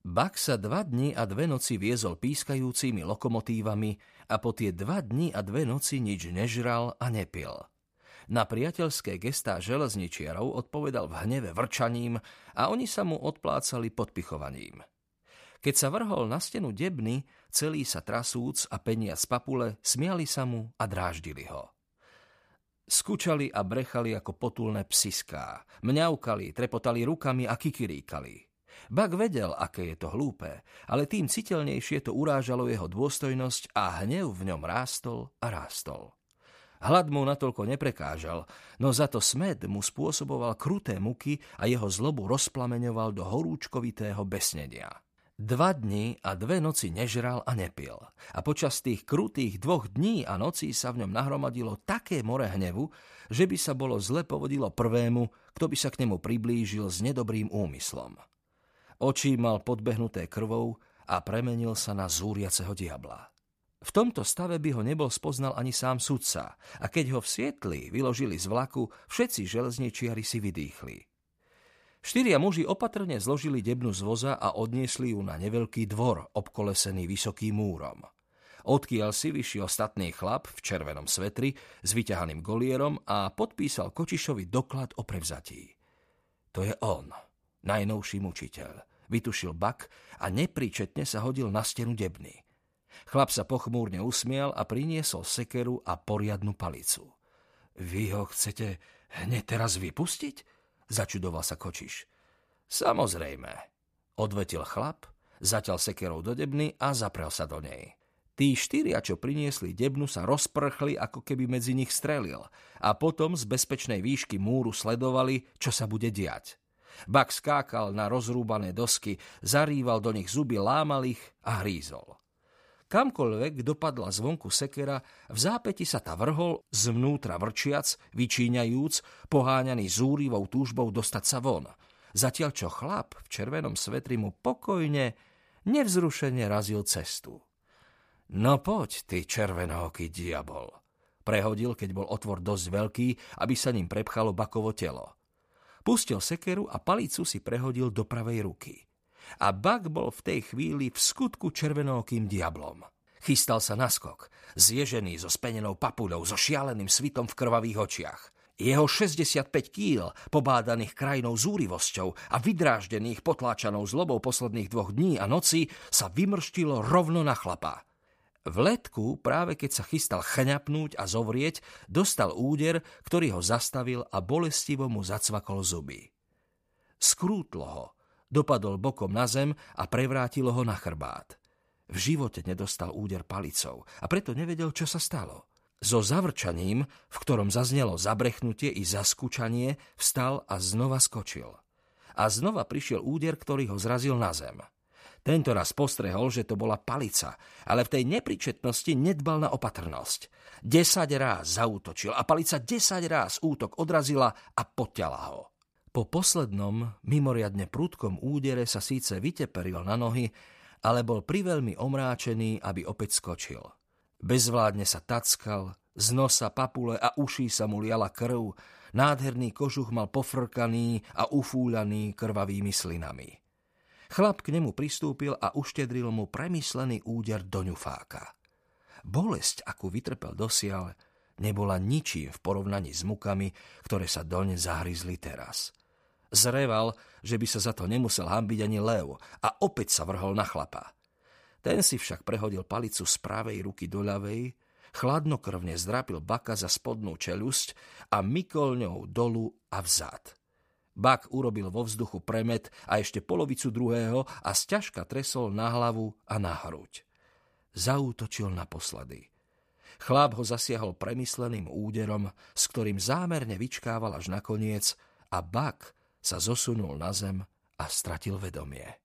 Bak sa dva dni a dve noci viezol pískajúcimi lokomotívami a po tie dva dni a dve noci nič nežral a nepil. Na priateľské gestá železničiarov odpovedal v hneve vrčaním a oni sa mu odplácali podpichovaním. Keď sa vrhol na stenu debny, celý sa trasúc a penia z papule, smiali sa mu a dráždili ho. Skúčali a brechali ako potulné psiská, mňaukali, trepotali rukami a kikiríkali. Bak vedel, aké je to hlúpe, ale tým citeľnejšie to urážalo jeho dôstojnosť a hnev v ňom rástol a rástol. Hlad mu natoľko neprekážal, no za to smed mu spôsoboval kruté muky a jeho zlobu rozplameňoval do horúčkovitého besnenia. Dva dni a dve noci nežral a nepil. A počas tých krutých dvoch dní a nocí sa v ňom nahromadilo také more hnevu, že by sa bolo zle povodilo prvému, kto by sa k nemu priblížil s nedobrým úmyslom. Oči mal podbehnuté krvou a premenil sa na zúriaceho diabla. V tomto stave by ho nebol spoznal ani sám sudca a keď ho v Sietli vyložili z vlaku, všetci železničiari si vydýchli. Štyria muži opatrne zložili debnu z voza a odniesli ju na neveľký dvor, obkolesený vysokým múrom. Odkiaľ si vyšiel statný chlap v červenom svetri s vyťahaným golierom a podpísal Kočišovi doklad o prevzatí. To je on, najnovší mučiteľ. Vytušil bak a nepríčetne sa hodil na stenu debny – Chlap sa pochmúrne usmial a priniesol sekeru a poriadnu palicu. Vy ho chcete hneď teraz vypustiť? Začudoval sa Kočiš. Samozrejme, odvetil chlap, zaťal sekerou do debny a zaprel sa do nej. Tí štyria, čo priniesli debnu, sa rozprchli, ako keby medzi nich strelil a potom z bezpečnej výšky múru sledovali, čo sa bude diať. Bak skákal na rozrúbané dosky, zarýval do nich zuby, lámal ich a hrízol. Kamkoľvek dopadla zvonku sekera, v zápäti sa ta vrhol, zvnútra vrčiac, vyčíňajúc, poháňaný zúrivou túžbou dostať sa von. Zatiaľ čo chlap v červenom svetri mu pokojne, nevzrušene razil cestu. No poď, ty červenohoký diabol, prehodil, keď bol otvor dosť veľký, aby sa ním prepchalo bakovo telo. Pustil sekeru a palicu si prehodil do pravej ruky a Bak bol v tej chvíli v skutku červenokým diablom. Chystal sa na skok, zježený so spenenou papuľou, so šialeným svitom v krvavých očiach. Jeho 65 kýl, pobádaných krajinou zúrivosťou a vydráždených potláčanou zlobou posledných dvoch dní a nocí, sa vymrštilo rovno na chlapa. V letku, práve keď sa chystal chňapnúť a zovrieť, dostal úder, ktorý ho zastavil a bolestivo mu zacvakol zuby. Skrútlo ho, Dopadol bokom na zem a prevrátilo ho na chrbát. V živote nedostal úder palicou a preto nevedel, čo sa stalo. So zavrčaním, v ktorom zaznelo zabrechnutie i zaskúčanie, vstal a znova skočil. A znova prišiel úder, ktorý ho zrazil na zem. Tento raz postrehol, že to bola palica, ale v tej nepričetnosti nedbal na opatrnosť. Desať ráz zautočil a palica desať ráz útok odrazila a poťala ho. Po poslednom, mimoriadne prudkom údere sa síce vyteperil na nohy, ale bol priveľmi omráčený, aby opäť skočil. Bezvládne sa tackal, z nosa, papule a uší sa mu liala krv, nádherný kožuch mal pofrkaný a ufúľaný krvavými slinami. Chlap k nemu pristúpil a uštedril mu premyslený úder do ňufáka. Bolesť, akú vytrpel dosiaľ, nebola ničím v porovnaní s mukami, ktoré sa doň zahryzli teraz – Zreval, že by sa za to nemusel hambiť ani lev a opäť sa vrhol na chlapa. Ten si však prehodil palicu z pravej ruky do ľavej, chladnokrvne zdrapil Baka za spodnú čelusť a mykol ňou dolu a vzad. Bak urobil vo vzduchu premet a ešte polovicu druhého a sťažka tresol na hlavu a na hruď. Zaútočil naposledy. Chlap ho zasiahol premysleným úderom, s ktorým zámerne vyčkával až nakoniec a Bak sa zosunul na zem a stratil vedomie.